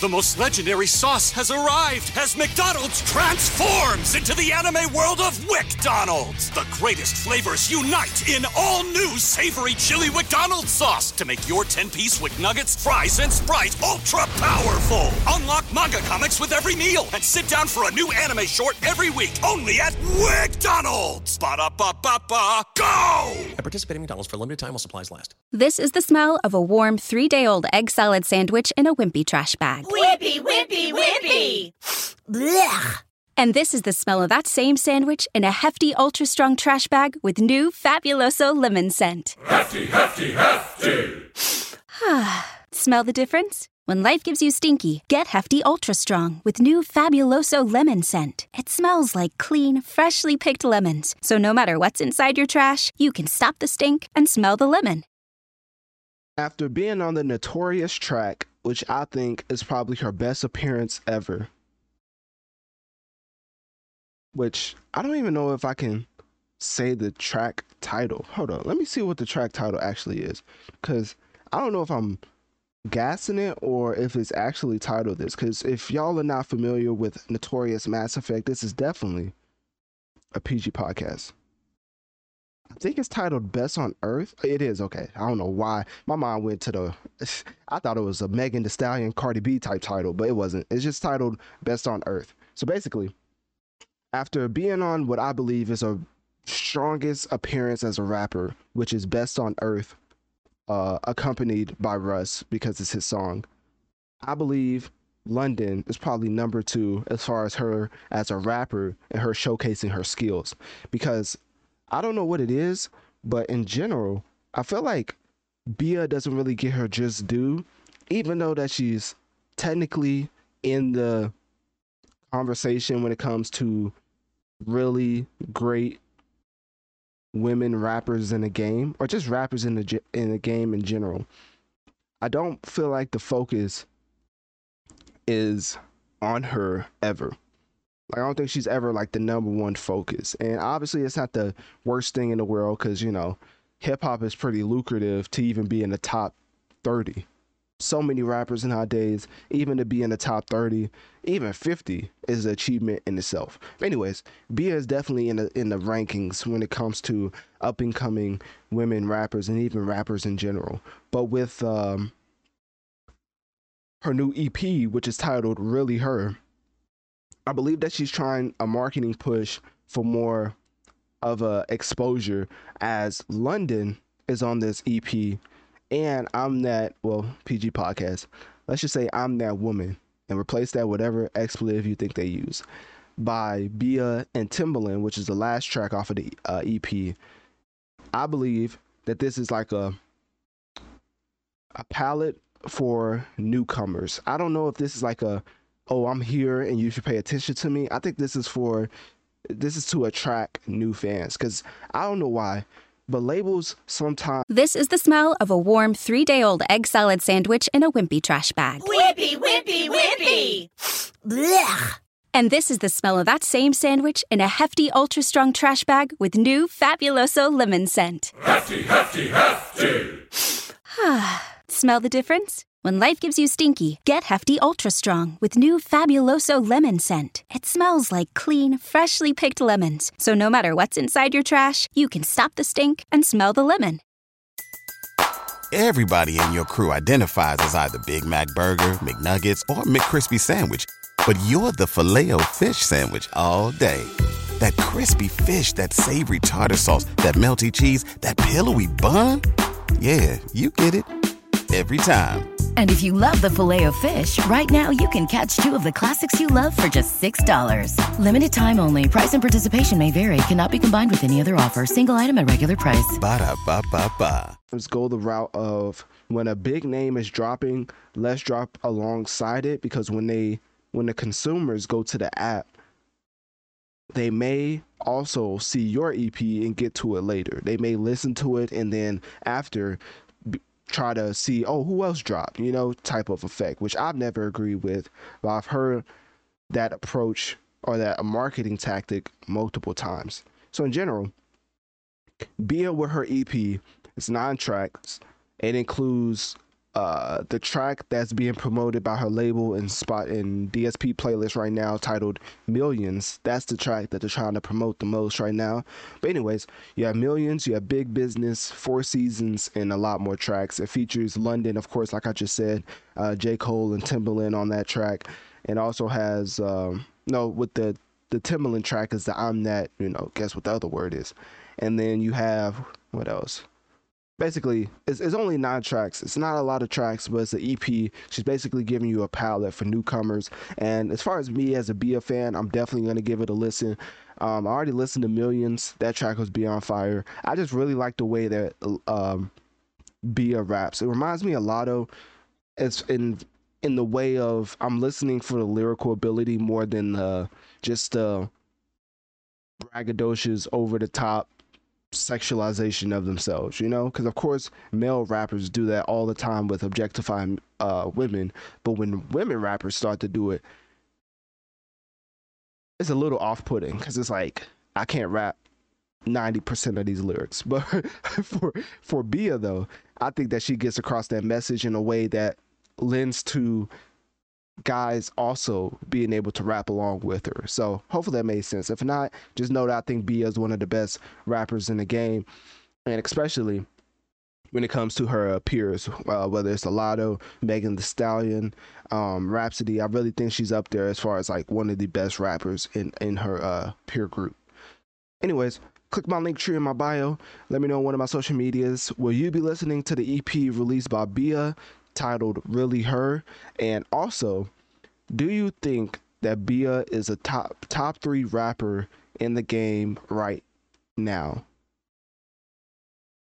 The most legendary sauce has arrived as McDonald's transforms into the anime world of WickDonald's. The greatest flavors unite in all new savory chili McDonald's sauce to make your 10-piece Wick Nuggets, fries, and Sprite ultra powerful. Unlock manga comics with every meal and sit down for a new anime short every week only at WickDonald's. Ba-da-ba-ba-ba, go! At participating McDonald's for a limited time while supplies last. This is the smell of a warm three day old egg salad sandwich in a wimpy trash bag. Whippy, whippy, whippy! Blech. And this is the smell of that same sandwich in a hefty, ultra strong trash bag with new Fabuloso lemon scent. Hefty, hefty, hefty! smell the difference? When life gives you stinky, get Hefty Ultra Strong with new Fabuloso lemon scent. It smells like clean, freshly picked lemons. So no matter what's inside your trash, you can stop the stink and smell the lemon. After being on the notorious track, which I think is probably her best appearance ever, which I don't even know if I can say the track title. Hold on, let me see what the track title actually is, because I don't know if I'm gassing it or if it's actually titled this. Because if y'all are not familiar with Notorious Mass Effect, this is definitely a PG podcast. I think it's titled Best on Earth. It is okay. I don't know why. My mind went to the. I thought it was a Megan Thee Stallion Cardi B type title, but it wasn't. It's just titled Best on Earth. So basically, after being on what I believe is a strongest appearance as a rapper, which is Best on Earth, uh, accompanied by Russ because it's his song. I believe London is probably number two as far as her as a rapper and her showcasing her skills because I don't know what it is, but in general, I feel like Bia doesn't really get her just due, even though that she's technically in the conversation when it comes to really great women rappers in the game or just rappers in the in the game in general. I don't feel like the focus is on her ever. I don't think she's ever like the number one focus. And obviously it's not the worst thing in the world cuz you know, hip hop is pretty lucrative to even be in the top 30 so many rappers nowadays, even to be in the top 30, even 50 is an achievement in itself. Anyways, Bia is definitely in the in the rankings when it comes to up and coming women rappers and even rappers in general. But with um, her new EP, which is titled Really Her, I believe that she's trying a marketing push for more of a exposure as London is on this EP and I'm that well PG podcast. Let's just say I'm that woman, and replace that whatever expletive you think they use by Bia and Timbaland, which is the last track off of the uh, EP. I believe that this is like a a palette for newcomers. I don't know if this is like a oh I'm here and you should pay attention to me. I think this is for this is to attract new fans because I don't know why but labels sometimes. This is the smell of a warm three day old egg salad sandwich in a wimpy trash bag. Wimpy, wimpy, wimpy! Blech. And this is the smell of that same sandwich in a hefty, ultra strong trash bag with new Fabuloso lemon scent. Hefty, hefty, hefty! smell the difference? When life gives you stinky, get Hefty Ultra Strong with new Fabuloso lemon scent. It smells like clean, freshly picked lemons. So no matter what's inside your trash, you can stop the stink and smell the lemon. Everybody in your crew identifies as either Big Mac Burger, McNuggets, or McCrispy Sandwich. But you're the filet fish Sandwich all day. That crispy fish, that savory tartar sauce, that melty cheese, that pillowy bun. Yeah, you get it every time. And if you love the filet of fish, right now you can catch two of the classics you love for just $6. Limited time only. Price and participation may vary. Cannot be combined with any other offer. Single item at regular price. Ba da ba ba ba. Let's go the route of when a big name is dropping, let's drop alongside it because when they when the consumers go to the app, they may also see your EP and get to it later. They may listen to it and then after try to see, oh, who else dropped, you know, type of effect, which I've never agreed with, but I've heard that approach or that marketing tactic multiple times. So in general, Bia with her EP, it's nine tracks. It includes uh, the track that's being promoted by her label and spot in DSP playlist right now titled Millions. That's the track that they're trying to promote the most right now. But anyways, you have Millions, you have Big Business, Four Seasons, and a lot more tracks. It features London, of course, like I just said, uh, J. Cole and Timbaland on that track. It also has um, no with the the Timbaland track is the I'm that, you know, guess what the other word is. And then you have what else? Basically it's, it's only nine tracks. It's not a lot of tracks but it's an ep she's basically giving you a palette for newcomers. And as far as me as a bia fan i'm definitely going to give it a listen. Um, i already listened to millions. That track was beyond fire. I just really like the way that um, bia raps. It reminds me a lot of it's in in the way of i'm listening for the lyrical ability more than uh, just uh braggadocious over the top sexualization of themselves, you know? Because, of course, male rappers do that all the time with objectifying uh, women. But when women rappers start to do it, it's a little off putting because it's like, I can't rap 90% of these lyrics. But for, for Bia, though, I think that she gets across that message in a way that lends to guys also being able to rap along with her. So hopefully that made sense. If not, just know that I think Bia is one of the best rappers in the game, and especially when it comes to her peers, uh, whether it's Latto, Megan Thee Stallion, um, Rapsody. I really think she's up there as far as like one of the best rappers in in her uh, peer group. Anyways, click my Linktree in my bio. Let me know on one of my social medias. Will you be listening to the EP released by Bia? Titled Really Her? And also, do you think that Bia is a top top three rapper in the game right now?